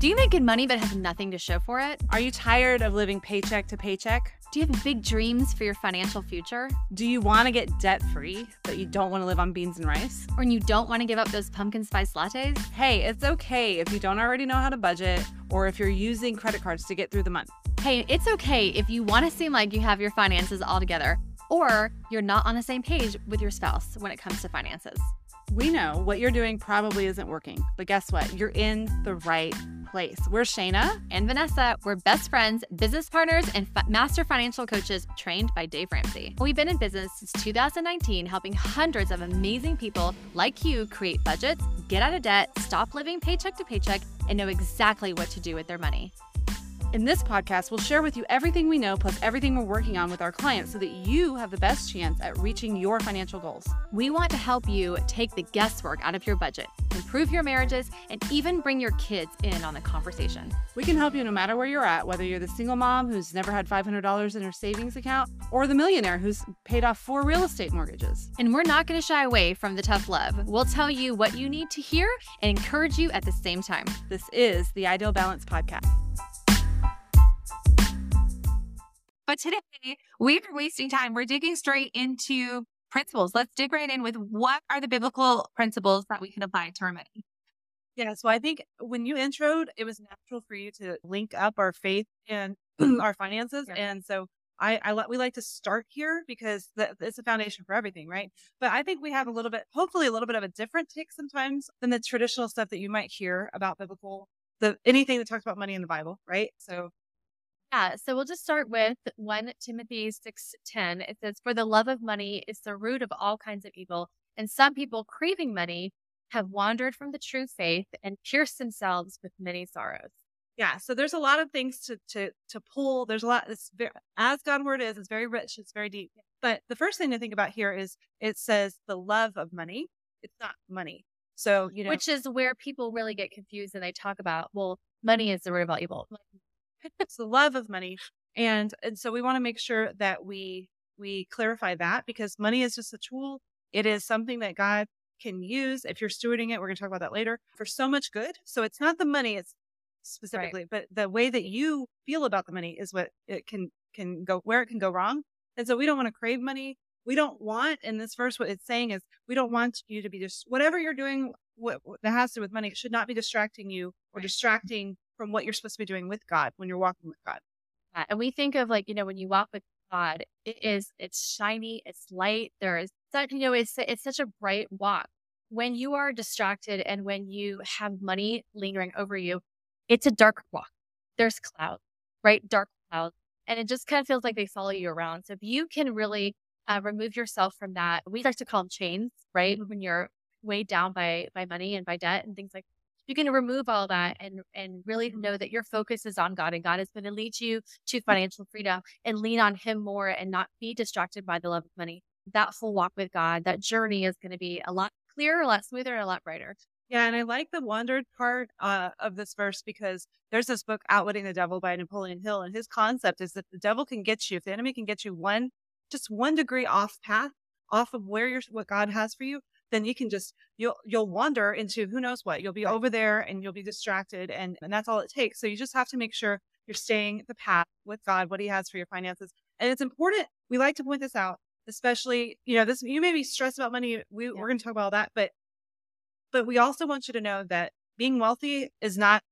Do you make good money but have nothing to show for it? Are you tired of living paycheck to paycheck? Do you have big dreams for your financial future? Do you want to get debt free, but you don't want to live on beans and rice? Or you don't want to give up those pumpkin spice lattes? Hey, it's okay if you don't already know how to budget or if you're using credit cards to get through the month. Hey, it's okay if you want to seem like you have your finances all together or you're not on the same page with your spouse when it comes to finances. We know what you're doing probably isn't working, but guess what? You're in the right place. We're Shana and Vanessa. We're best friends, business partners, and f- master financial coaches trained by Dave Ramsey. We've been in business since 2019, helping hundreds of amazing people like you create budgets, get out of debt, stop living paycheck to paycheck, and know exactly what to do with their money. In this podcast, we'll share with you everything we know plus everything we're working on with our clients so that you have the best chance at reaching your financial goals. We want to help you take the guesswork out of your budget, improve your marriages, and even bring your kids in on the conversation. We can help you no matter where you're at, whether you're the single mom who's never had $500 in her savings account or the millionaire who's paid off four real estate mortgages. And we're not going to shy away from the tough love. We'll tell you what you need to hear and encourage you at the same time. This is the Ideal Balance Podcast. But today, we are wasting time. We're digging straight into principles. Let's dig right in with what are the biblical principles that we can apply to our money. Yeah, so I think when you introed, it was natural for you to link up our faith and our finances, yeah. and so I, I we like to start here because the, it's a foundation for everything, right? But I think we have a little bit, hopefully, a little bit of a different take sometimes than the traditional stuff that you might hear about biblical, the anything that talks about money in the Bible, right? So yeah, so we'll just start with 1 Timothy 6:10. It says, "For the love of money is the root of all kinds of evil, and some people craving money have wandered from the true faith and pierced themselves with many sorrows." Yeah, so there's a lot of things to to to pull. There's a lot. It's very, as God word is, it's very rich. It's very deep. But the first thing to think about here is it says the love of money. It's not money. So you know, which is where people really get confused and they talk about, well, money is the root of all evil it's the love of money. And and so we want to make sure that we we clarify that because money is just a tool. It is something that God can use if you're stewarding it. We're going to talk about that later for so much good. So it's not the money, it's specifically, right. but the way that you feel about the money is what it can can go where it can go wrong. And so we don't want to crave money. We don't want in this verse what it's saying is we don't want you to be just whatever you're doing what, what that has to do with money it should not be distracting you or distracting from what you're supposed to be doing with God when you're walking with God. Yeah, and we think of like, you know, when you walk with God, it is, it's shiny, it's light. There is such, you know, it's, it's such a bright walk. When you are distracted and when you have money lingering over you, it's a dark walk. There's clouds, right? Dark clouds. And it just kind of feels like they follow you around. So if you can really uh, remove yourself from that, we like to call them chains, right? When you're weighed down by by money and by debt and things like you can remove all that and and really know that your focus is on God and God is going to lead you to financial freedom and lean on him more and not be distracted by the love of money. That full walk with God, that journey is going to be a lot clearer, a lot smoother, and a lot brighter. Yeah, and I like the wandered part uh, of this verse because there's this book, Outwitting the Devil by Napoleon Hill, and his concept is that the devil can get you, if the enemy can get you one, just one degree off path, off of where you're, what God has for you, then you can just you'll you'll wander into who knows what. You'll be over there and you'll be distracted and, and that's all it takes. So you just have to make sure you're staying the path with God, what he has for your finances. And it's important. We like to point this out, especially, you know, this you may be stressed about money. We yeah. we're gonna talk about all that, but but we also want you to know that being wealthy is not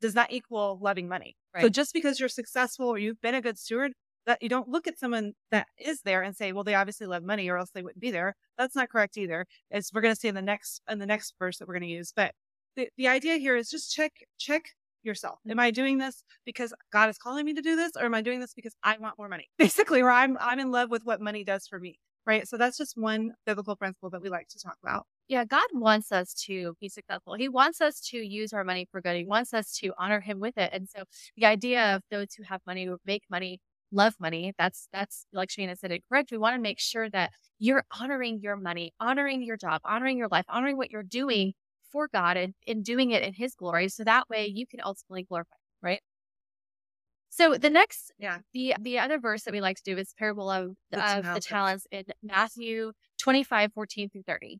does not equal loving money. Right. So just because you're successful or you've been a good steward that you don't look at someone that is there and say, well, they obviously love money or else they wouldn't be there. That's not correct either. As we're going to see in the next, in the next verse that we're going to use. But the, the idea here is just check, check yourself. Mm. Am I doing this because God is calling me to do this? Or am I doing this because I want more money? Basically, where I'm, I'm in love with what money does for me. Right. So that's just one biblical principle that we like to talk about. Yeah, God wants us to be successful. He wants us to use our money for good. He wants us to honor him with it. And so the idea of those who have money or make money love money. That's that's like Shana said it correct. We want to make sure that you're honoring your money, honoring your job, honoring your life, honoring what you're doing for God and, and doing it in his glory. So that way you can ultimately glorify, right? So the next, yeah, the the other verse that we like to do is parable of, the, of the talents in Matthew 25, 14 through 30.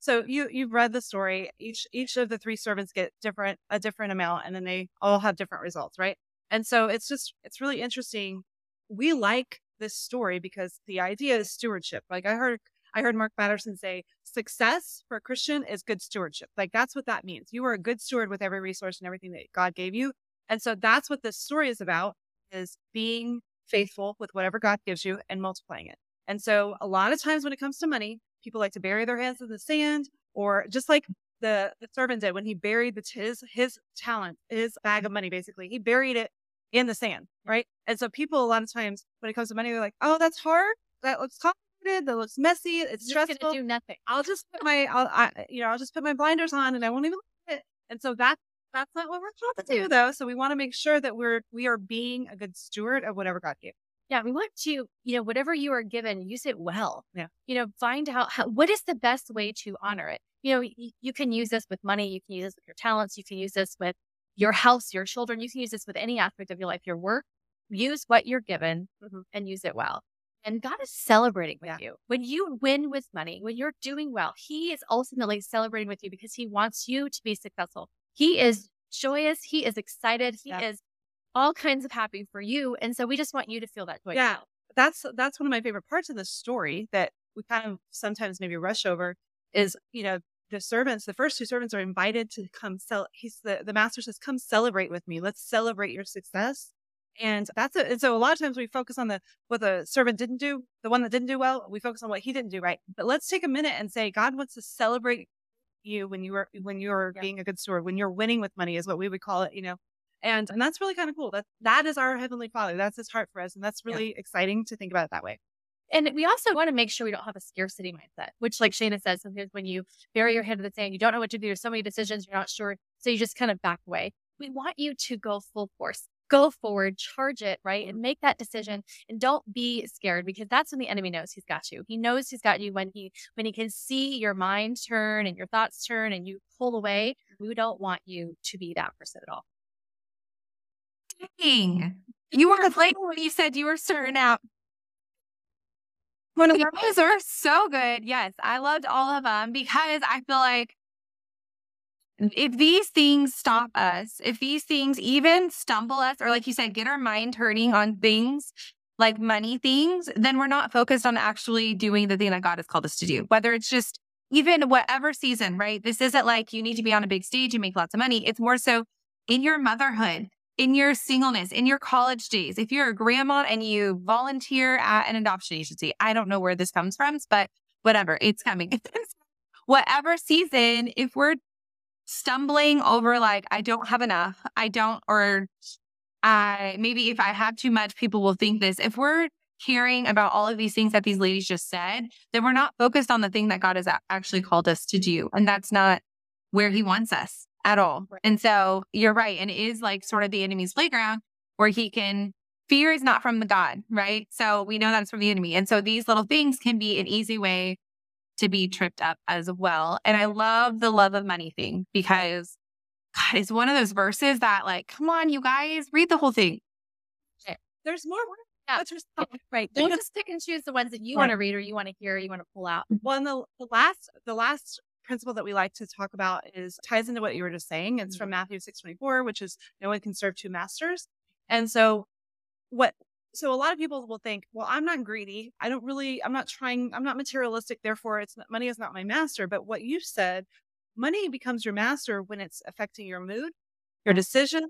So you you've read the story. Each each of the three servants get different a different amount, and then they all have different results, right? And so it's just it's really interesting. We like this story because the idea is stewardship. Like I heard I heard Mark Batterson say, success for a Christian is good stewardship. Like that's what that means. You are a good steward with every resource and everything that God gave you. And so that's what this story is about is being faithful with whatever God gives you and multiplying it. And so a lot of times when it comes to money, people like to bury their hands in the sand or just like the, the servant did when he buried the, his, his talent, his bag of money, basically, he buried it in the sand. Right. And so people, a lot of times when it comes to money, they're like, Oh, that's hard. That looks complicated. That looks messy. It's stressful. do nothing. I'll just put my, I'll, I, you know, I'll just put my blinders on and I won't even look at it. And so that's, that's not what we're taught to do though. So we want to make sure that we're, we are being a good steward of whatever God gave. Yeah, we want to, you know, whatever you are given, use it well. Yeah. You know, find out how, what is the best way to honor it. You know, you, you can use this with money, you can use this with your talents, you can use this with your house, your children, you can use this with any aspect of your life, your work. Use what you're given Mhm. and use it well. And God is celebrating with Yeah. you. When you win with money, when you're doing well, He is ultimately celebrating with you because He wants you to be successful. He is joyous. He is excited. He Yeah. is all kinds of happy for you. And so we just want you to feel that joy. Yeah. That's, that's one of my favorite parts of the story that we kind of sometimes maybe rush over is, you know, the servants, the first two servants are invited to come sell. He's the, the master says, come celebrate with me. Let's celebrate your success. And that's it. And so a lot of times we focus on the, what the servant didn't do, the one that didn't do well, we focus on what he didn't do right. But let's take a minute and say, God wants to celebrate you when you are, when you're Yeah. being a good steward, when you're winning with money is what we would call it, you know, and, and that's really kind of cool. That, that is our heavenly father. That's his heart for us. And that's Yeah. really exciting to think about it that way. And we also want to make sure we don't have a scarcity mindset, which, like Shana says, sometimes when you bury your head in the sand, you don't know what to do. There's so many decisions, you're not sure. So you just kind of back away. We want you to go full force, go forward, charge it, right? And make that decision. And don't be scared because that's when the enemy knows he's got you. He knows he's got you when he, when he can see your mind turn and your thoughts turn and you pull away. We don't want you to be that person at all. Dang. You were like when you said you were starting out. One of those are so good. Yes, I loved all of them because I feel like if these things stop us, if these things even stumble us, or like you said, get our mind turning on things like money things, then we're not focused on actually doing the thing that God has called us to do. Whether it's just even whatever season, right? This isn't like you need to be on a big stage and make lots of money. It's more so in your motherhood, in your singleness, in your college days. If you're a grandma and you volunteer at an adoption agency, I don't know where this comes from, but whatever, it's coming. whatever season, if we're stumbling over like, I don't have enough, I don't, or I maybe if I have too much, people will think this. If we're hearing about all of these things that these ladies just said, then we're not focused on the thing that God has actually called us to do. And that's not where he wants us at all. Right. And so you're right. And it is like sort of the enemy's playground where he can, fear is not from the God, right? So we know that's from the enemy. And so these little things can be an easy way to be tripped up as well. And I love the love of money thing because God, is one of those verses that like, come on, you guys, read the whole thing. There's more. Yeah. Right. Don't just pick and choose the ones that you Right. want to read or you want to hear, or you want to pull out. Well, and the, the last the last principle that we like to talk about is ties into what you were just saying. It's mm-hmm. from Matthew six twenty four, which is no one can serve two masters. And so, what? So a lot of people will think, well, I'm not greedy. I don't really. I'm not trying. I'm not materialistic. Therefore, it's not, money is not my master. But what you said, money becomes your master when it's affecting your mood, your decision.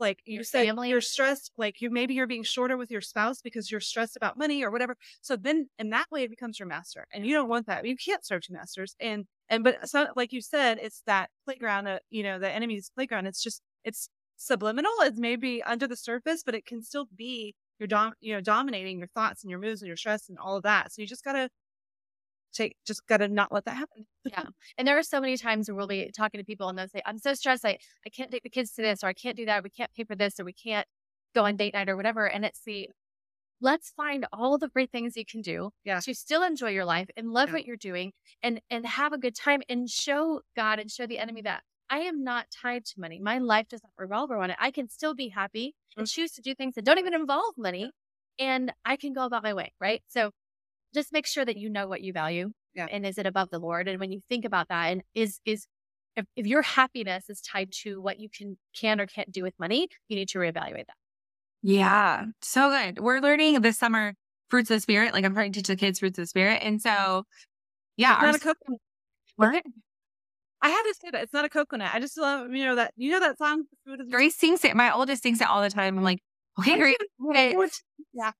Like you Your said, family. you're stressed. Like you maybe you're being shorter with your spouse because you're stressed about money or whatever. So then, in that way, it becomes your master, and you don't want that. You can't serve two masters. And and but so, like you said, it's that playground. Uh, you know, the enemy's playground. It's just it's subliminal. It's maybe under the surface, but it can still be your dom. You know, dominating your thoughts and your moods and your stress and all of that. So you just gotta take, just gotta not let that happen. Yeah. And there are so many times where we'll be talking to people and they'll say, I'm so stressed. I, I can't take the kids to this, or I can't do that. We can't pay for this, or we can't go on date night or whatever. And it's the, let's find all the great things you can do Yeah. to still enjoy your life and love Yeah. what you're doing and, and have a good time and show God and show the enemy that I am not tied to money. My life does not revolve around it. I can still be happy and mm. choose to do things that don't even involve money and I can go about my way. Right. So just make sure that you know what you value Yeah. And is it above the Lord? And when you think about that, and is is if, if your happiness is tied to what you can can or can't do with money, you need to reevaluate that. Yeah, so good. We're learning this summer fruits of the spirit. Like I'm trying to teach the kids fruits of the spirit, and so yeah, It's our not a coconut. what? I had to say that it's not a coconut. I just love you know that you know that song. Fruit of the Grace sings it. My oldest sings it all the time. I'm like, okay, Grace. Yeah.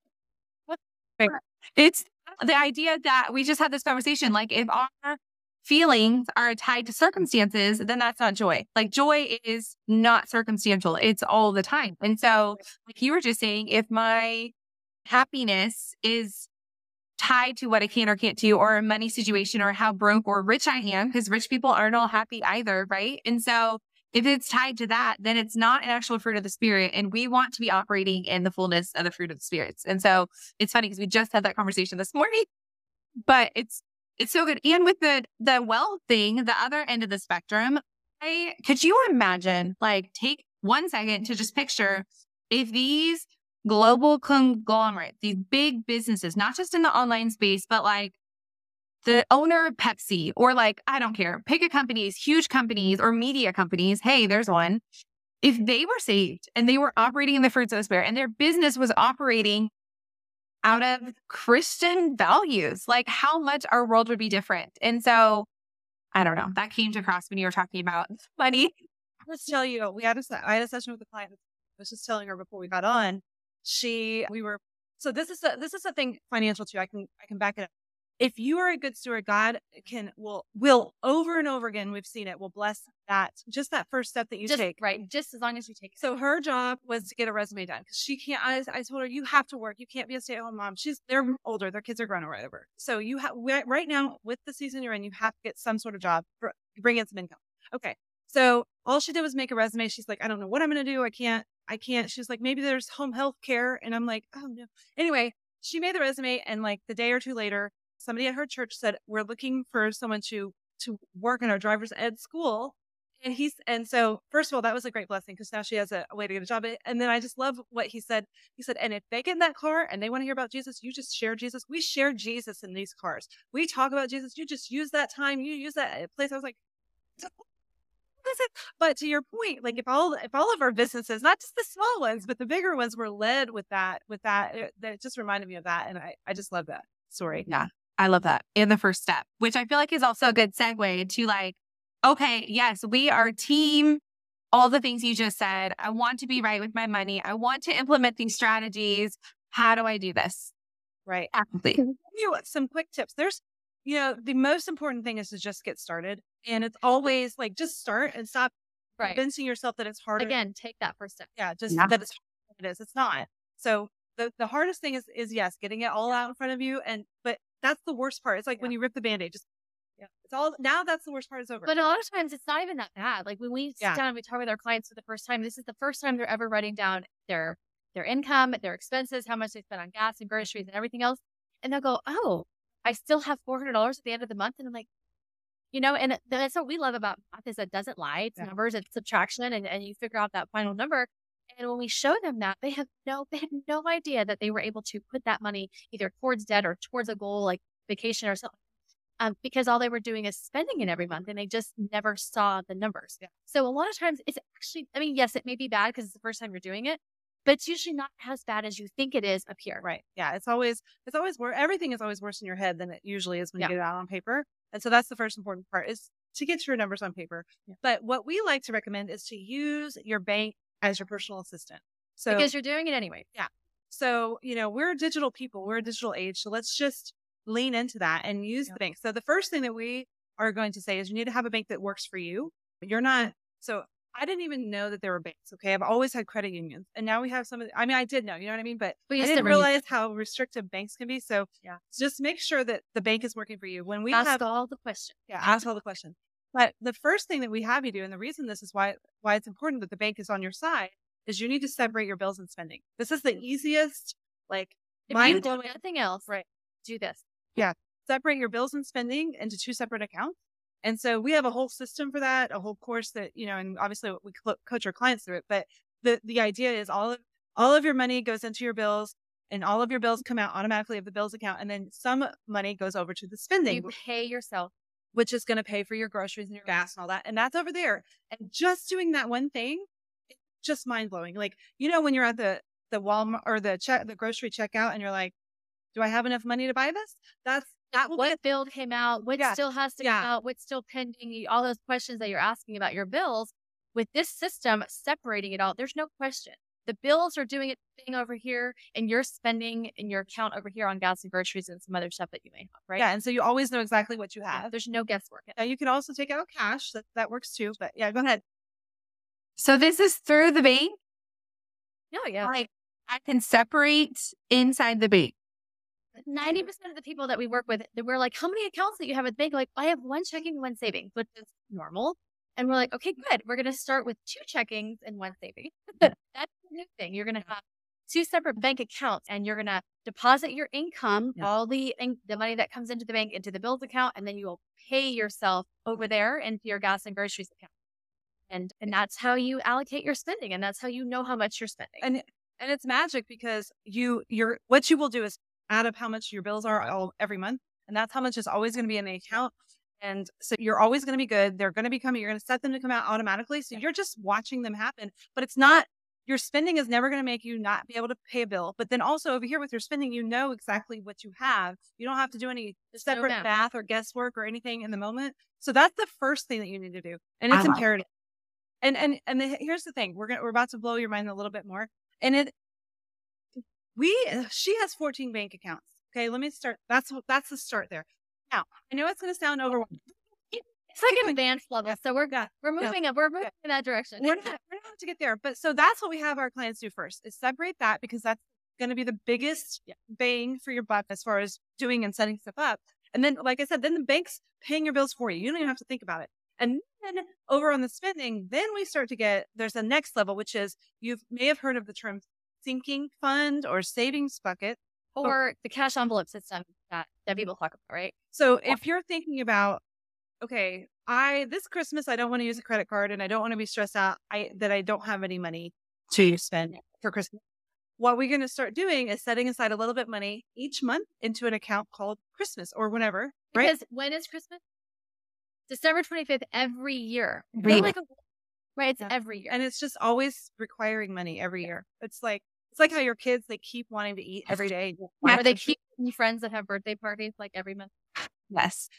It's the idea that we just had this conversation. Like, if our feelings are tied to circumstances, then that's not joy. Like, joy is not circumstantial, it's all the time. And so, like you were just saying, if my happiness is tied to what I can or can't do, or a money situation, or how broke or rich I am, because rich people aren't all happy either, right? And so, if it's tied to that, then it's not an actual fruit of the spirit. And we want to be operating in the fullness of the fruit of the spirits. And so it's funny because we just had that conversation this morning, but it's it's so good. And with the the wealth thing, the other end of the spectrum, I could you imagine like take one second to just picture if these global conglomerates, these big businesses, not just in the online space, but like the owner of Pepsi or like, I don't care, pick a companies, huge companies or media companies. Hey, there's one. If they were saved and they were operating in the fruits of the spirit and their business was operating out of Christian values, like how much our world would be different. And so I don't know. That came across when you were talking about money. Let's tell you, we had a I had a session with a client. I was just telling her before we got on. She, we were. So this is a this is a thing financial too. I can I can back it up. If you are a good steward, God can will will over and over again. We've seen it. Will bless that just that first step that you just take. right, just as long as you take it. So her job was to get a resume done because she can't. I, I told her you have to work. You can't be a stay at home mom. She's they're older. Their kids are grown or whatever. So you have right now with the season you're in, you have to get some sort of job, for, bring in some income. Okay. So all she did was make a resume. She's like, I don't know what I'm gonna do. I can't. I can't. She's like, maybe there's home health care, and I'm like, oh no. Anyway, she made the resume, and like the day or two later, somebody at her church said, we're looking for someone to to work in our driver's ed school and he's and so first of all, that was a great blessing because now she has a, a way to get a job. Eh, and then I just love what he said. He said, and if they get in that car and they want to hear about Jesus, you just share Jesus. We share Jesus in these cars. We talk about Jesus. You just use that time. You use that eh, place. I was like. But to your point, like if all if all of our businesses, not just the small ones, but the bigger ones, were led with that, with that, it, that just reminded me of that, and I I just love that story. Yeah. I love that. And the first step, which I feel like is also a good segue to like, okay, yes, we are team, all the things you just said. I want to be right with my money. I want to implement these strategies. How do I do this? Right. Actively. you know, some quick tips. There's, you know, the most important thing is to just get started. And it's always like just start and stop Right. convincing yourself that it's harder. Again, take that first step. Yeah, just Yeah. that it's it is. It's not. So the, the hardest thing is is yes, getting it all out in front of you. And but that's the worst part. It's like when you rip the band-aid, just yeah. It's all now that's the worst part is over. But a lot of times it's not even that bad. Like when we sit Yeah. down and we talk with our clients for the first time, this is the first time they're ever writing down their their income, their expenses, how much they spend on gas and groceries and everything else. And they'll go, Oh, I still have four hundred dollars at the end of the month. And I'm like, you know, and that's what we love about math is it doesn't lie. It's Yeah. numbers, it's subtraction, and, and you figure out that final number. And when we show them that, they have no they had no idea that they were able to put that money either towards debt or towards a goal like vacation or something. Um, because all they were doing is spending it every month and they just never saw the numbers. Yeah. So a lot of times it's actually, I mean, yes, it may be bad because it's the first time you're doing it, but it's usually not as bad as you think it is up here. Right. Yeah. It's always it's always worse. Everything is always worse in your head than it usually is when Yeah. you get it out on paper. And so that's the first important part is to get your numbers on paper. Yeah. But what we like to recommend is to use your bank as your personal assistant. So Because you're doing it anyway. Yeah. So you know we're digital people. We're a digital age. So let's just lean into that and use the bank. So the first thing that we are going to say is you need to have a bank that works for you. You're not so. I didn't even know that there were banks. Okay, I've always had credit unions, and now we have some of. The, I mean, I did know, you know what I mean, but But I didn't realize realize how restrictive banks can be. So Yeah. just make sure that the bank is working for you. When we ask have, all the questions. yeah, ask all the questions. But the first thing that we have you do, and the reason this is why why it's important that the bank is on your side, is you need to separate your bills and spending. This is the easiest, like If you mind do blowing. nothing else, Right. do this. Yeah, separate your bills and spending into two separate accounts. And so we have a whole system for that, a whole course that you know, and obviously we coach our clients through it. But the the idea is all of all of your money goes into your bills, and all of your bills come out automatically of the bills account. And then some money goes over to the spending. You pay yourself. Which is going to pay for your groceries and your gas and all that. And that's over there. And just doing that one thing, it's just mind blowing. Like, you know, when you're at the, the Walmart or the check, the grocery checkout and you're like, do I have enough money to buy this? That's that what bill came out, what Yeah. still has to Yeah. come out, what's still pending, all those questions that you're asking about your bills. With this system separating it all, there's no question. The bills are doing its thing over here, and you're spending in your account over here on gas and groceries and some other stuff that you may have, right? Yeah. And so you always know exactly what you Yeah, have. There's no guesswork. Now you can also take out cash. That, that works too. But yeah, go ahead. So this is through the bank. No, yeah. Like I can separate inside the bank. Ninety percent of the people that we work with, we're like, "How many accounts that you have at the bank?" Like, I have one checking, one savings, which is normal. And we're like, "Okay, good. We're going to start with two checkings and one saving." That's the new thing. You're going to have two separate bank accounts, and you're going to deposit your income, Yeah. all the in- the money that comes into the bank, into the bills account, and then you will pay yourself over there into your gas and groceries account. And and that's how you allocate your spending, and that's how you know how much you're spending. And and it's magic because you you're what you will do is add up how much your bills are all every month, and that's how much is always going to be in the account. And so you're always going to be good. They're going to be coming. You're going to set them to come out automatically. So you're just watching them happen. But it's not your spending is never going to make you not be able to pay a bill. But then also over here with your spending, you know exactly what you have. You don't have to do any There's no separate math. or guesswork or anything in the moment. So that's the first thing that you need to do, and it's like imperative. And and and the, here's the thing: we're gonna we're about to blow your mind a little bit more. And it we she has 14 bank accounts. Okay, let me start. That's what that's the start there. Now I know it's gonna sound overwhelming. It's like an advanced level, so we're Yeah, we're yeah. moving up. We're moving in that direction. We're not we're not to get there, but so that's what we have our clients do first: is separate that because that's going to be the biggest bang for your buck as far as doing and setting stuff up. And then, like I said, then the bank's paying your bills for you. You don't even have to think about it. And then over on the spending, then we start to get there's a next level, which is you may have heard of the term sinking fund or savings bucket. Oh. or the cash envelope system that, that mm-hmm. people talk about, right? So if you're thinking about, okay, I this Christmas I don't want to use a credit card and I don't want to be stressed out I that I don't have any money to spend for Christmas. What we're going to start doing is setting aside a little bit money each month into an account called Christmas or whenever, right? Because when is Christmas? December 25th every year. Every like a- right? It's Yeah. every year. and it's just always requiring money every year. It's like it's like how your kids they keep wanting to eat every day. or they keep friends that have birthday parties like every month. Yes.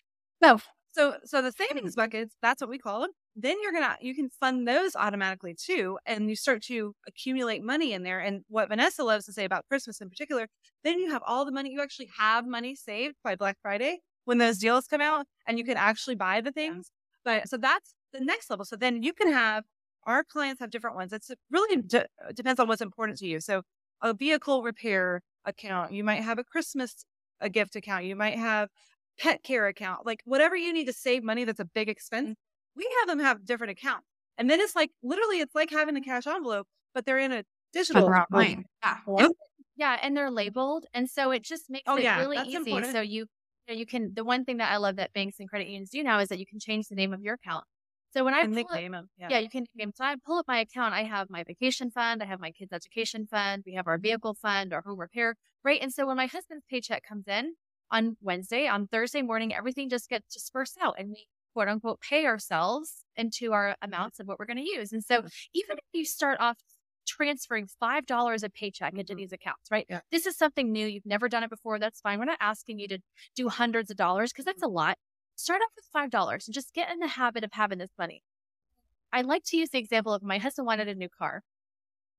So, so, so the hmm. savings buckets, that's what we call them. Then you're going to, you can fund those automatically too. And you start to accumulate money in there. And what Vanessa loves to say about Christmas in particular, then you have all the money, you actually have money saved by Black Friday when those deals come out and you can actually buy the things. But so that's the next level. So then you can have, our clients have different ones. It's uh, really de- uh, depends on what's important to you. So a vehicle repair account, you might have a Christmas a gift account, you might have pet care account, like whatever you need to save money that's a big expense, mm. we have them have different accounts. And then it's like literally it's like having a cash envelope, but they're in a digital. Yeah. Yeah, and they're labeled, and so it just makes Oh, it yeah, really easy. important. So you, you know, you can. The one thing that I love that banks and credit unions do now is that you can change the name of your account. So when I and pull up- them. Yeah. yeah, you can name. So I pull up my account. I have my vacation fund. I have my kids' education fund. We have our mm-hmm. vehicle fund, our home repair, right? And so when my husband's paycheck comes in on Wednesday, on Thursday morning, everything just gets dispersed out, and we quote unquote pay ourselves into our mm-hmm. amounts of what we're going to use. And so even if you start off transferring five dollars a paycheck into Mhm. these accounts, right? Yeah. This is something new. You've never done it before. That's fine. We're not asking you to do hundreds of dollars because that's mm-hmm. a lot. Start off with five dollars and just get in the habit of having this money. I like to use the example of my husband wanted a new car.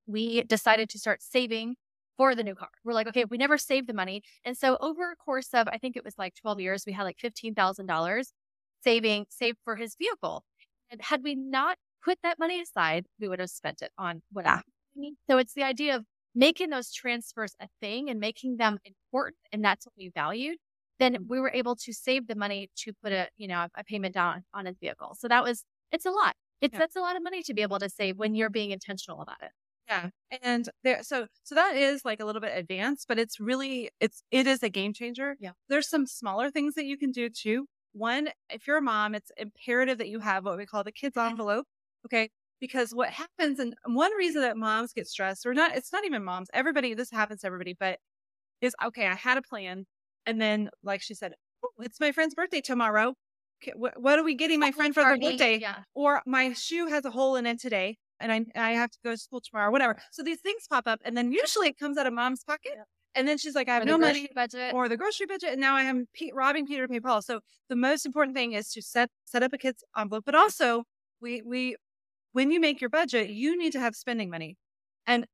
We decided to start saving for the new car. We're like, okay, we never saved the money. And so over a course of, I think it was like 12 years, we had like $15,000 saving, saved for his vehicle. And had we not put that money aside, we would have spent it on whatever. So it's the idea of making those transfers a thing and making them important. And that's what we valued. Then we were able to save the money to put a, you know, a payment down on his vehicle. So that was, it's a lot. It's, Yeah. that's a lot of money to be able to save when you're being intentional about it. Yeah. And there so so that is like a little bit advanced, but it's really it's it is a game changer. Yeah. There's some smaller things that you can do too. One, if you're a mom, it's imperative that you have what we call the kids mm-hmm. envelope. Okay. Because what happens and one reason that moms get stressed, or not, it's not even moms, everybody, this happens to everybody, but is okay, I had a plan. And then, like she said, oh, it's my friend's birthday tomorrow. What are we getting my friend for their birthday? Yeah. Or my shoe has a hole in it today and I, I have to go to school tomorrow, whatever. So these things pop up. And then usually it comes out of mom's pocket. And then she's like, I have no money budget. or the grocery budget, and now I am Pe- robbing Peter to pay Paul. So the most important thing is to set set up a kid's envelope, but also we we when you make your budget, you need to have spending money, and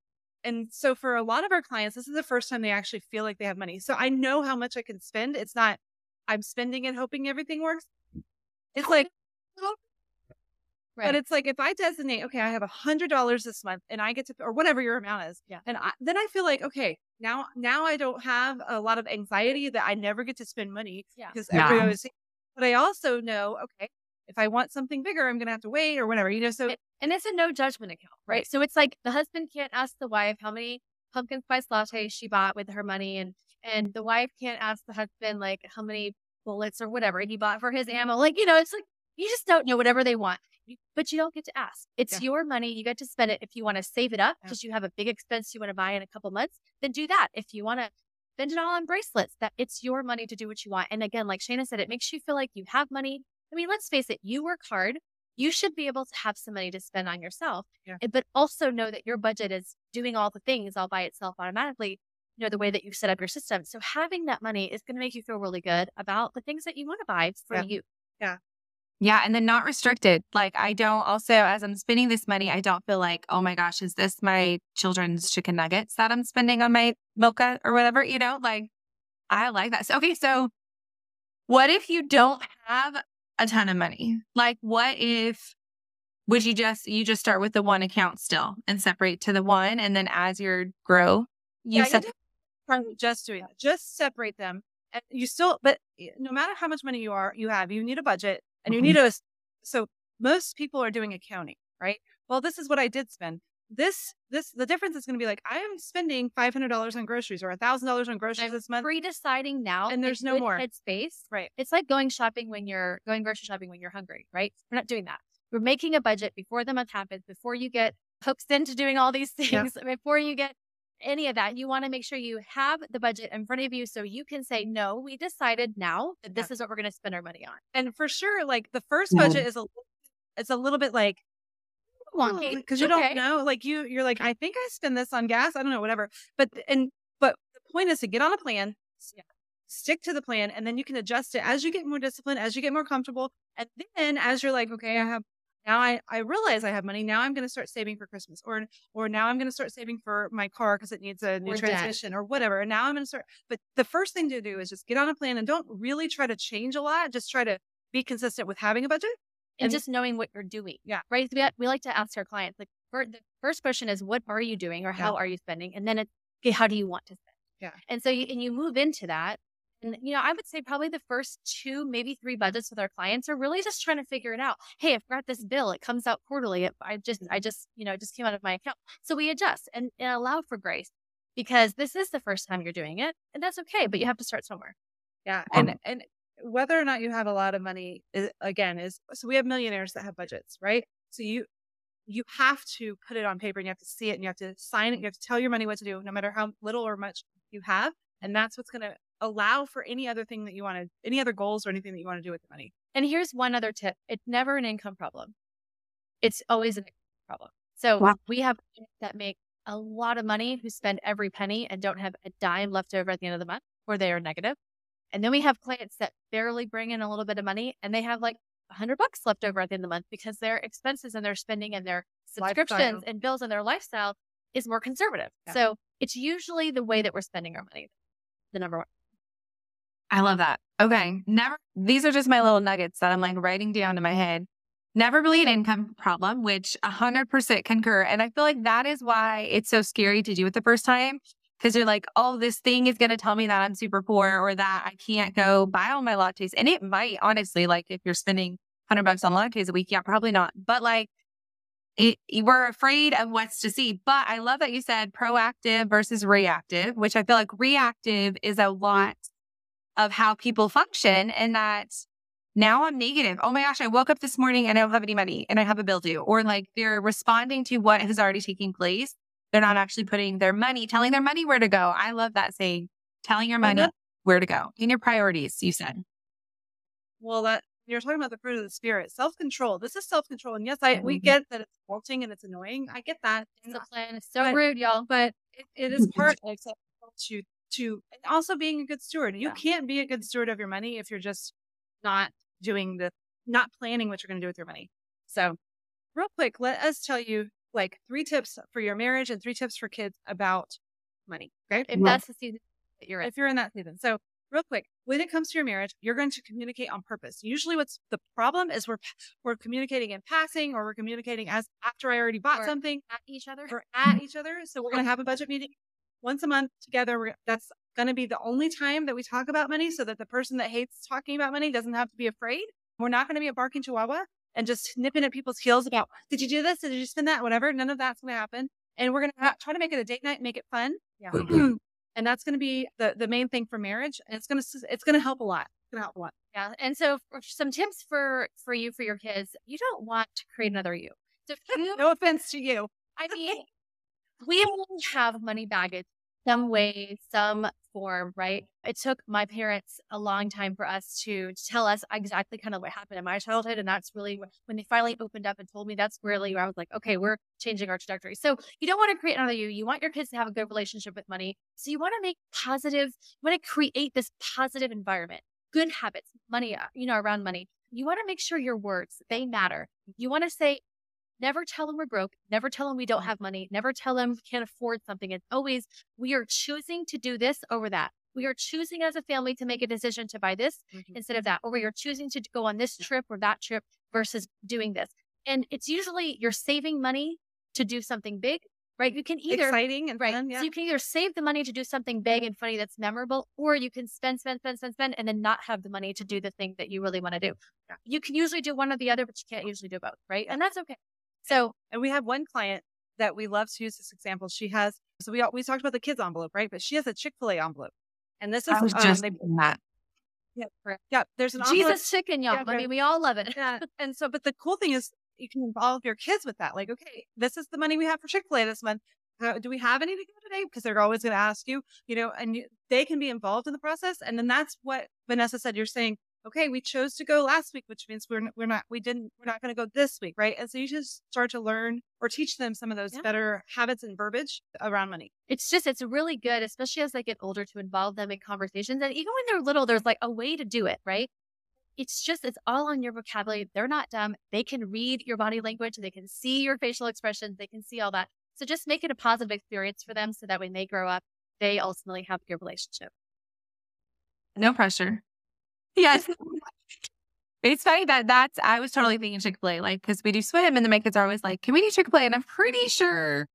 and so for a lot of our clients, this is the first time they actually feel like they have money. So I know how much I can spend. It's not I'm spending and hoping everything works. It's like Right. but it's like if I designate, okay, I have a hundred dollars this month, and I get to, or whatever your amount is, Yeah. and I, then I feel like, okay, now now I don't have a lot of anxiety that I never get to spend money Yeah. because Yeah. everybody always. But I also know, okay, if I want something bigger, I'm gonna have to wait or whatever, you know. So It- and it's a no judgment account, right? So it's like the husband can't ask the wife how many pumpkin spice lattes she bought with her money, and and the wife can't ask the husband like how many bullets or whatever he bought for his ammo. Like you know, it's like you just don't know whatever they want, but you don't get to ask. It's Yeah. your money. You get to spend it if you want to save it up Yeah. because you have a big expense you want to buy in a couple months. Then do that. If you want to spend it all on bracelets, that it's your money to do what you want. And again, like Shana said, it makes you feel like you have money. I mean, let's face it, you work hard you should be able to have some money to spend on yourself, Yeah. eh, but also know that your budget is doing all the things all by itself automatically, you know, the way that you set up your system. So having that money is going to make you feel really good about the things that you want to buy for Yeah. you. Yeah. Yeah. And then not restricted. Like, I don't also, as I'm spending this money, I don't feel like, oh my gosh, is this my children's chicken nuggets that I'm spending on my mocha or whatever? You know, like, I like that. So, okay. So, what if you don't have a ton of money? Like, what if, would you just, you just start with the one account still and separate to the one? And then as you grow, you yeah, you just doing that. Just separate them. And you still, but no matter how much money you are, you have, you need a budget and you Mhm. need a. So most people are doing accounting, right? Well, this is what I did spend. This, this, the difference is going to be like, I am spending five hundred dollars on groceries or a thousand dollars on groceries I'm this month. Pre-deciding now, And there's no good more. headspace. Right. It's like going shopping when you're going grocery shopping when you're hungry, right? We're not doing that. We're making a budget before the month happens, before you get hooked into doing all these Yeah. things, before you get any of that. You want to make sure you have the budget in front of you so you can say, no, we decided now that this is what we're going to spend our money on. And for sure, like the first Yeah. budget is a, it's a little bit like Wonky. because you Okay. don't know. Like you, you're like, I think I spend this on gas. I don't know, whatever. But and but the point is to get on a plan, Yeah. stick to the plan, and then you can adjust it as you get more disciplined, as you get more comfortable, and then as you're like, okay, I have now I I realize I have money. Now I'm going to start saving for Christmas, or or now I'm going to start saving for my car because it needs a new Or debt. transmission or whatever. And now I'm going to start. But the first thing to do is just get on a plan and don't really try to change a lot. Just try to be consistent with having a budget. And, And- just knowing what you're doing. Yeah. Right. We, we like to ask our clients, like, the first question is, what are you doing or how Yeah. are you spending? And then it's, okay, how do you want to spend? Yeah. And so you, and you move into that. And, you know, I would say probably the first two, maybe three budgets with our clients are really just trying to figure it out. Hey, I've got this bill. It comes out quarterly. It, I just, I just, you know, it just came out of my account. So we adjust and, and allow for grace because this is the first time you're doing it and that's okay, but you have to start somewhere. Yeah, and and whether or not you have a lot of money is, again is so we have millionaires that have budgets, right? So you you have to put it on paper and you have to see it and you have to sign it. You have to tell your money what to do, no matter how little or much you have, and that's what's going to allow for any other thing that you want to, any other goals or anything that you want to do with the money. And here's one other tip. It's never an income problem. It's always an income problem. So Wow. we have that make a lot of money who spend every penny and don't have a dime left over at the end of the month or they are negative. And then we have clients that barely bring in a little bit of money and they have like a hundred bucks left over at the end of the month because their expenses and their spending and their subscriptions Lifestyle. and bills and their lifestyle is more conservative. Yeah. So it's usually the way mm-hmm. that we're spending our money. The number one. I love that. Okay. Never, these are just my little nuggets that I'm like writing down in my head. Never really an income problem, which 100% concur. And I feel like that is why it's so scary to do it the first time. Cause you're like, oh, this thing is going to tell me that I'm super poor or that I can't go buy all my lattes. And it might, honestly, like if you're spending 100 bucks on lattes a week, yeah, probably not. But like, it, we're afraid of what's to see. But I love that you said proactive versus reactive, which I feel like reactive is a lot of how people function and that now I'm negative. Oh my gosh, I woke up this morning and I don't have any money and I have a bill due. Or like they're responding to what has already taken place. They're not actually putting their money, telling their money where to go. I love that saying. telling your money where to go in your priorities, you said. Well, that you're talking about the fruit of the spirit, self control. This is self control, and yes, I we get that it's revolting and it's annoying. I get that. Discipline is so but, rude, y'all. But it, it is part of self to to and also being a good steward. You yeah. can't be a good steward of your money if you're just not doing the not planning what you're going to do with your money. So, real quick, let us tell you like three tips for your marriage and three tips for kids about money. Okay, if mm-hmm. that's the season that you're in. If you're in that season, so real quick, when it comes to your marriage, you're going to communicate on purpose. Usually, what's the problem is we're we're communicating in passing, or we're communicating as after I already bought or something at each other, or at each other. So we're going to have a budget meeting once a month together. We're, that's going to be the only time that we talk about money, so that the person that hates talking about money doesn't have to be afraid. We're not going to be a barking chihuahua and just nipping at people's heels about, did you do this? Did you spend that? Whatever. None of that's going to happen. And we're going to try to make it a date night, make it fun. Yeah. and that's going to be the the main thing for marriage and it's going to it's going to help a lot it's going to help a lot yeah and so some tips for for you for your kids you don't want to create another you so you, no offense to you i mean we all have money baggage some way, some form, right? It took my parents a long time for us to, tell us exactly kind of what happened in my childhood. And that's really when they finally opened up and told me that's really where I was like, okay, we're changing our trajectory. So you don't want to create another you. You want your kids to have a good relationship with money. So you want to make positive, you want to create this positive environment, good habits, money, uh, you know, around money. You want to make sure your words, they matter. You want to say, Never tell them we're broke. Never tell them we don't have money. Never tell them we can't afford something. It's always, we are choosing to do this over that. We are choosing as a family to make a decision to buy this mm-hmm. instead of that. Or we are choosing to go on this trip or that trip versus doing this. And it's usually you're saving money to do something big, right? You can either exciting and right. Fun, yeah. So you can either save the money to do something big and funny that's memorable, or you can spend, spend, spend, spend, spend, and then not have the money to do the thing that you really want to do. Yeah. You can usually do one or the other, but you can't usually do both, right? And that's okay. So, and we have one client that we love to use this example. She has, so we we talked about the kids envelope, right? But she has a Chick Fil A envelope, and this is I was um, just they, that. Yeah, correct. Yeah, there's an Jesus envelope. chicken, y'all. Yeah, I mean, we all love it. yeah, and so, but the cool thing is you can involve your kids with that. Like, okay, this is the money we have for Chick Fil A this month. How, do we have any to give today? Because they're always going to ask you, you know, and you, they can be involved in the process. And then that's what Vanessa said. You're saying, okay, we chose to go last week, which means we're we're not we didn't we're not going to go this week, right? And so you just start to learn or teach them some of those yeah. better habits and verbiage around money. It's just it's really good, especially as they get older, to involve them in conversations. And even when they're little, there's like a way to do it, right? It's just it's all on your vocabulary. They're not dumb. They can read your body language. They can see your facial expressions. They can see all that. So just make it a positive experience for them, so that when they grow up, they ultimately have a good relationship. No pressure. Yes. It's funny that that's, I was totally thinking Chick fil A, like, because we do swim and the my kids are always like, can we do Chick fil A? And I'm pretty sure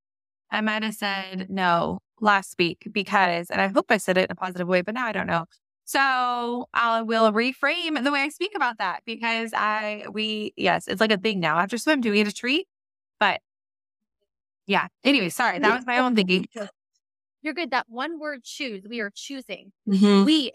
I might have said no last week because, and I hope I said it in a positive way, but now I don't know. So I will reframe the way I speak about that because I, we, yes, it's like a thing now. After swim, do we get a treat? But yeah. Anyway, sorry. That was my own thinking. You're good. That one word choose, we are choosing. Mm-hmm. We,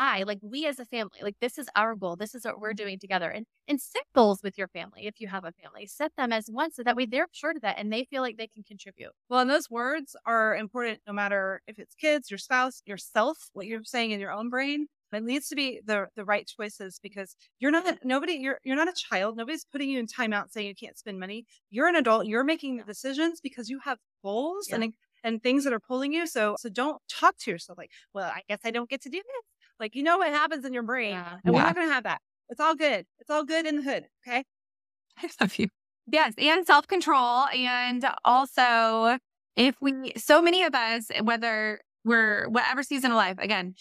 I, like we as a family, like this is our goal. This is what we're mm-hmm. doing together. And and set goals with your family if you have a family. Set them as one so that way they're part of that and they feel like they can contribute. Well, and those words are important no matter if it's kids, your spouse, yourself, what you're saying in your own brain. It needs to be the the right choices because you're not nobody you're you're not a child. Nobody's putting you in timeout saying you can't spend money. You're an adult. You're making the decisions because you have goals yeah. and and things that are pulling you. So so don't talk to yourself like, well, I guess I don't get to do this. Like, you know what happens in your brain. Yeah. And yeah. we're not going to have that. It's all good. It's all good in the hood. Okay. I love you. Yes. And self control. And also, if we, so many of us, whether we're whatever season of life, again,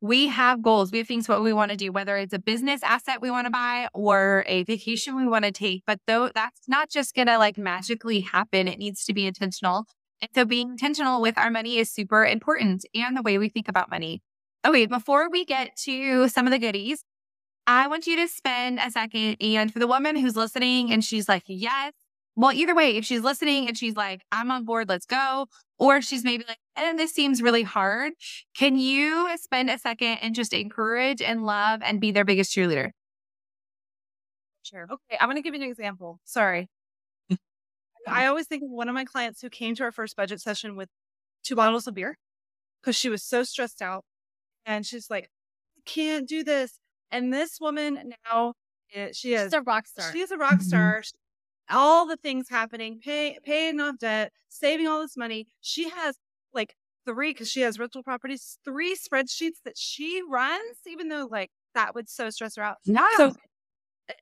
we have goals. We have things what we want to do, whether it's a business asset we want to buy or a vacation we want to take. But though that's not just going to like magically happen, it needs to be intentional. And so being intentional with our money is super important and the way we think about money. Okay, before we get to some of the goodies, I want you to spend a second. And for the woman who's listening and she's like, yes, well, either way, if she's listening and she's like, I'm on board, let's go. Or she's maybe like, and this seems really hard. Can you spend a second and just encourage and love and be their biggest cheerleader? Sure. Okay. I'm going to give you an example. Sorry. I always think of one of my clients who came to our first budget session with two bottles of beer because she was so stressed out And she's like, I can't do this. And this woman now, eh, she is She's a rock star. She is a rock star. She- All the things happening, pay, paying off debt, saving all this money. She has like three, because she has rental properties, three spreadsheets that she runs, even though like that would so stress her out. No. So eh,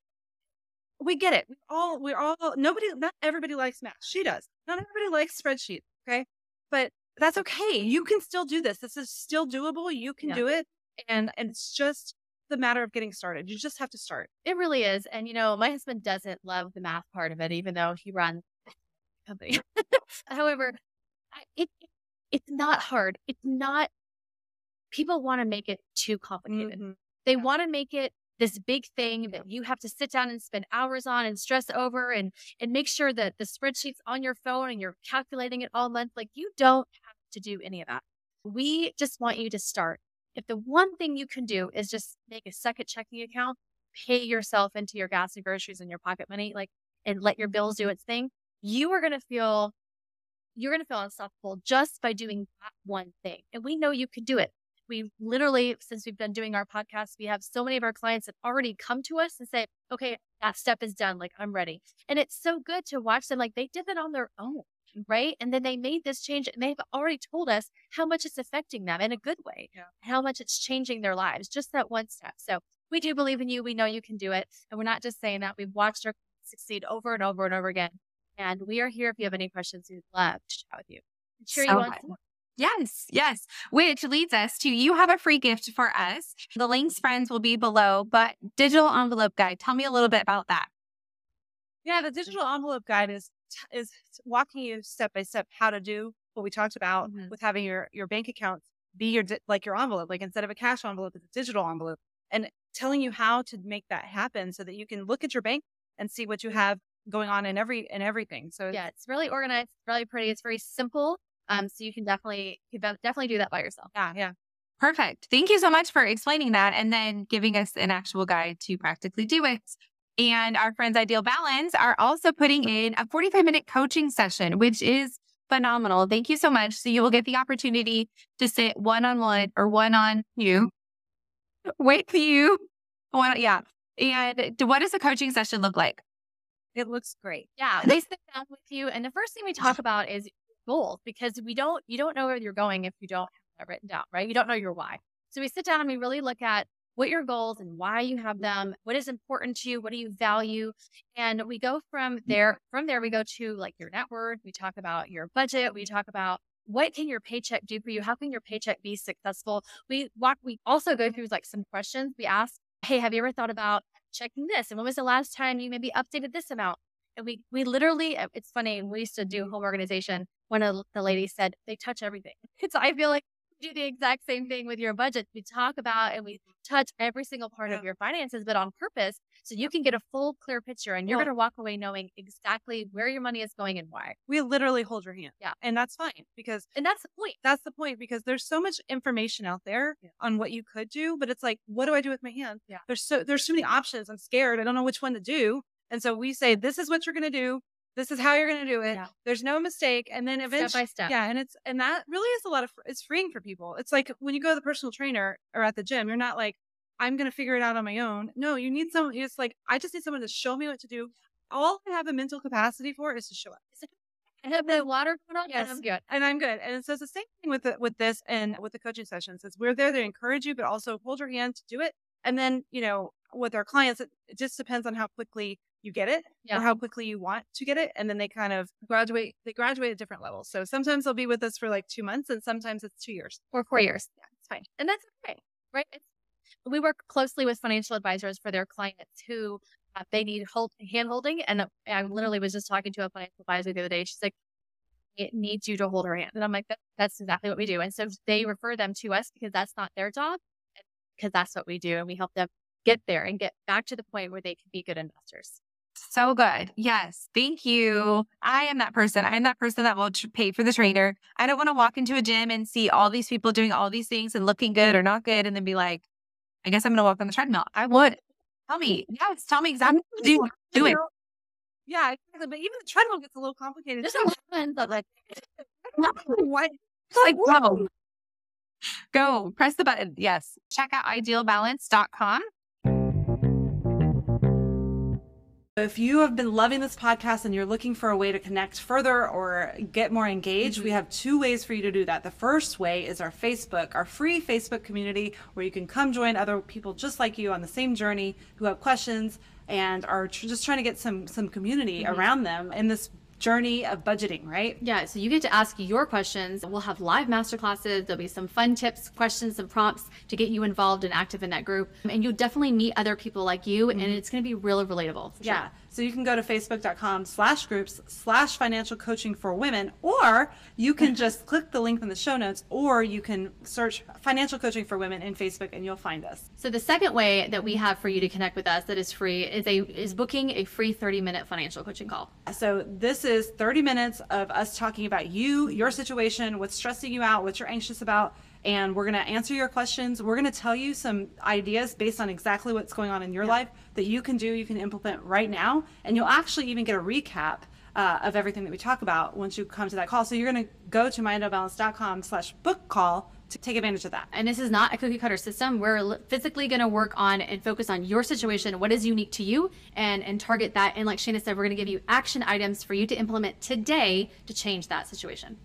we get it. We all, we're all, nobody, not everybody likes math. She does. Not everybody likes spreadsheets. Okay. But that's okay. You can still do this. This is still doable. You can Yeah. do it. And, and it's just the matter of getting started. You just have to start. It really is. And, you know, my husband doesn't love the math part of it, even though he runs company. However, I, it, it's not hard. It's not, people want to make it too complicated. Mhm. They want to make it this big thing that you have to sit down and spend hours on and stress over and, and make sure that the spreadsheet's on your phone and you're calculating it all month. Like you don't to do any of that. We just want you to start. If the one thing you can do is just make a second checking account, pay yourself into your gas and groceries and your pocket money, like, and let your bills do its thing, you are going to feel, you're going to feel unstoppable just by doing that one thing. And we know you can do it. We literally, since we've been doing our podcast, we have so many of our clients that already come to us and say, okay, that step is done. Like, I'm ready. And it's so good to watch them. Like, they did it on their own right? And then they made this change and they've already told us how much it's affecting them in a good way, Yeah. how much it's changing their lives, just that one step. So we do believe in you. We know you can do it. And we're not just saying that. We've watched our clients succeed over and over and over again. And we are here if you have any questions, we'd love to chat with you. And cheer So you on. good. some more. Yes, yes. Which leads us to you have a free gift for us. The links, friends, will be below, but digital envelope guide. Tell me a little bit about that. Yeah, the digital envelope guide is is walking you step by step how to do what we talked about Mhm. with having your your bank accounts be your di- like your envelope. Like instead of a cash envelope, it's a digital envelope, and telling you how to make that happen so that you can look at your bank and see what you have going on in every in everything. So Yeah, it's really organized, really pretty. It's very simple. Um, so you can definitely you can definitely do that by yourself. yeah, yeah. Perfect. Thank you so much for explaining that and then giving us an actual guide to practically do it. And our friends Ideal Balance are also putting in a 45 minute coaching session, which is phenomenal. Thank you so much. So you will get the opportunity to sit one on one or one on you with you. One, yeah. And what does a coaching session look like? It looks great. Yeah, they sit down with you, and the first thing we talk about is goals because we don't you don't know where you're going if you don't have that written down, right? You don't know your why. So we sit down and we really look at what your goals and why you have them, what is important to you, what do you value, and we go from there. From there, we go to like your net worth. We talk about your budget. We talk about what can your paycheck do for you? How can your paycheck be successful? We walk. We also go through like some questions. We ask, "Hey, have you ever thought about checking this? And when was the last time you maybe updated this amount?" And we we literally, uh, it's funny. We used to do home organization. One of the ladies said they touch everything. So I feel like do the exact same thing with your budget. We talk about and we touch every single part of your finances, but on purpose, so you can get a full, clear picture, and you're Well- going to walk away knowing exactly where your money is going and why. We literally hold your hand. Yeah. and that's fine because And that's the point. that's the point because there's so much information out there Yeah. on what you could do, but it's like, what do I do with my hand? Yeah. There's so there's so many options. I'm scared. I don't know which one to do. And so we say, this is what you're gonna do. This is how you're gonna do it. Yeah. There's no mistake. And then Step eventually by step. Yeah, and it's and that really is a lot of it's freeing for people. It's like when you go to the personal trainer or at the gym, you're not like, I'm gonna figure it out on my own. No, you need someone. It's like I just need someone to show me what to do. All I have a mental capacity for is to show up. I have the water going on. Yes. and I'm good. and I'm good. And so it's the same thing with the, with this and with the coaching sessions. Is we're there to encourage you, but also hold your hand to do it. And then you know, with our clients, it, it just depends on how quickly you get it Yeah. or how quickly you want to get it. And then they kind of graduate. They graduate at different levels. So sometimes they'll be with us for like two months, and sometimes it's two years. or four years. Yeah, it's fine. And that's okay, right? It's, we work closely with financial advisors for their clients who uh, they need hold, hand holding. And I literally was just talking to a financial advisor the other day. She's like, it needs you to hold her hand. And I'm like, that, that's exactly what we do. And so they refer them to us because that's not their job, because that's what we do. And we help them get there and get back to the point where they can be good investors. So good. Yes. Thank you. I am that person. I am that person that will tr- pay for the trainer. I don't want to walk into a gym and see all these people doing all these things and looking good or not good and then be like, I guess I'm going to walk on the treadmill. I would. Tell me. Yes. Tell me exactly what do. Do it. Yeah, exactly. But even the treadmill gets a little complicated. There's a lot of like, What? It's like, no. Go press the button. Yes. Check out idealbalance.com. If you have been loving this podcast and you're looking for a way to connect further or get more engaged, mm-hmm. we have two ways for you to do that. The first way is our Facebook, our free Facebook community where you can come join other people just like you on the same journey who have questions and are tr- just trying to get some some community mm-hmm. around them in this journey of budgeting, right? Yeah. So you get to ask your questions. We'll have live masterclasses. There'll be some fun tips, questions, and prompts to get you involved and active in that group. And you'll definitely meet other people like you, mm-hmm. and it's going to be really relatable. Yeah. Sure. So you can go to facebook.com slash groups slash financial coaching for women, or you can mm-hmm. just click the link in the show notes, or you can search financial coaching for women in Facebook and you'll find us. So the second way that we have for you to connect with us that is free is a is booking a free 30 minute financial coaching call. So this is 30 minutes of us talking about you, your situation, what's stressing you out, what you're anxious about and we're going to answer your questions. We're going to tell you some ideas based on exactly what's going on in your yeah. life that you can do, you can implement right now, and you'll actually even get a recap uh, of everything that we talk about once you come to that call. So you're going to go to myidealbalance.com slash book call to take advantage of that. And this is not a cookie cutter system. We're physically going to work on and focus on your situation, what is unique to you, and, and target that. And like Shana said, we're going to give you action items for you to implement today to change that situation.